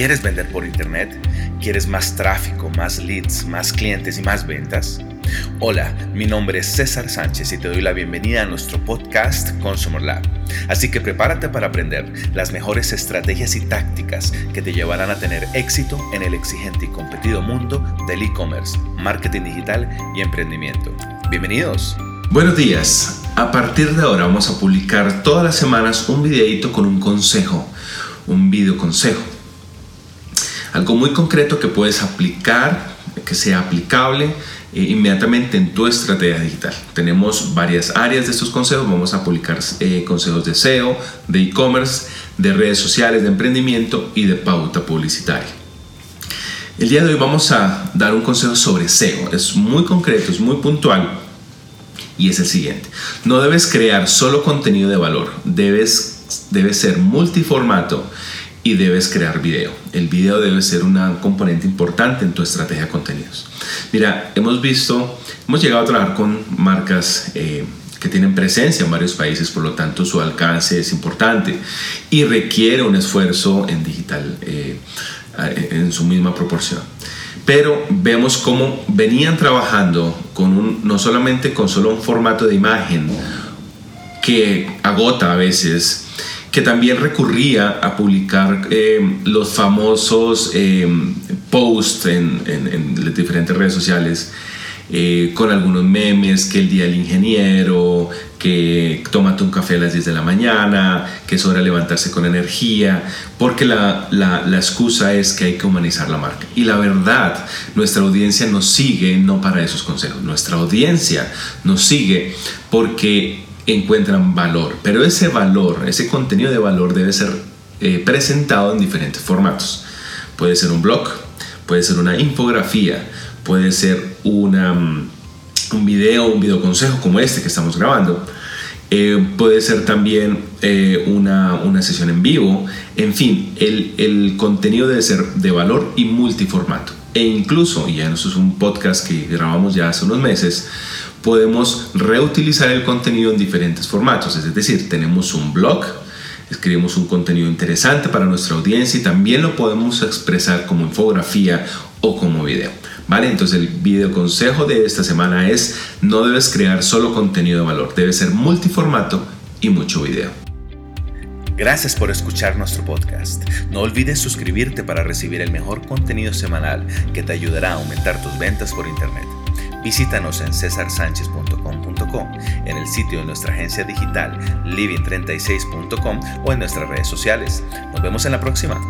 ¿Quieres vender por Internet? ¿Quieres más tráfico, más leads, más clientes y más ventas? Hola, mi nombre es César Sánchez y te doy la bienvenida a nuestro podcast Consumer Lab. Así que prepárate para aprender las mejores estrategias y tácticas que te llevarán a tener éxito en el exigente y competido mundo del e-commerce, marketing digital y emprendimiento. Bienvenidos. Buenos días. A partir de ahora vamos a publicar todas las semanas un videito con un consejo, un video consejo algo muy concreto que puedes aplicar, que sea aplicable eh, inmediatamente en tu estrategia digital. Tenemos varias áreas de estos consejos. Vamos a publicar eh, consejos de SEO, de e-commerce, de redes sociales, de emprendimiento y de pauta publicitaria. El día de hoy vamos a dar un consejo sobre SEO. Es muy concreto, es muy puntual y es el siguiente. No debes crear solo contenido de valor, debes, debes ser multiformato y debes crear video. El video debe ser un componente importante en tu estrategia de contenidos. Mira, hemos visto, hemos llegado a trabajar con marcas eh, que tienen presencia en varios países, por lo tanto su alcance es importante y requiere un esfuerzo en digital eh, en su misma proporción. Pero vemos cómo venían trabajando con un, no solamente con solo un formato de imagen que agota a veces, que también recurría a publicar eh, los famosos eh, posts en, las diferentes redes sociales eh, con algunos memes, que el día del ingeniero, que tómate un café a las 10 de la mañana, que es hora de levantarse con energía, porque la, la, la excusa es que hay que humanizar la marca. Y la verdad, nuestra audiencia nos sigue no para esos consejos, nuestra audiencia nos sigue porque encuentran valor, pero ese valor, ese contenido de valor debe ser eh, presentado en diferentes formatos. Puede ser un blog, puede ser una infografía, puede ser una, mm, un video, un video consejo como este que estamos grabando. Eh, puede ser también eh, una, una, sesión en vivo. En fin, el, el, contenido debe ser de valor y multiformato. E incluso, y ya eso es un podcast que grabamos ya hace unos meses, podemos reutilizar el contenido en diferentes formatos. Es decir, tenemos un blog, escribimos un contenido interesante para nuestra audiencia y también lo podemos expresar como infografía o como video. ¿Vale? Entonces el video consejo de esta semana es no debes crear solo contenido de valor, debe ser multiformato y mucho video. Gracias por escuchar nuestro podcast. No olvides suscribirte para recibir el mejor contenido semanal que te ayudará a aumentar tus ventas por internet. Visítanos en cesarsanchez.com.co, en el sitio de nuestra agencia digital living36.com o en nuestras redes sociales. Nos vemos en la próxima.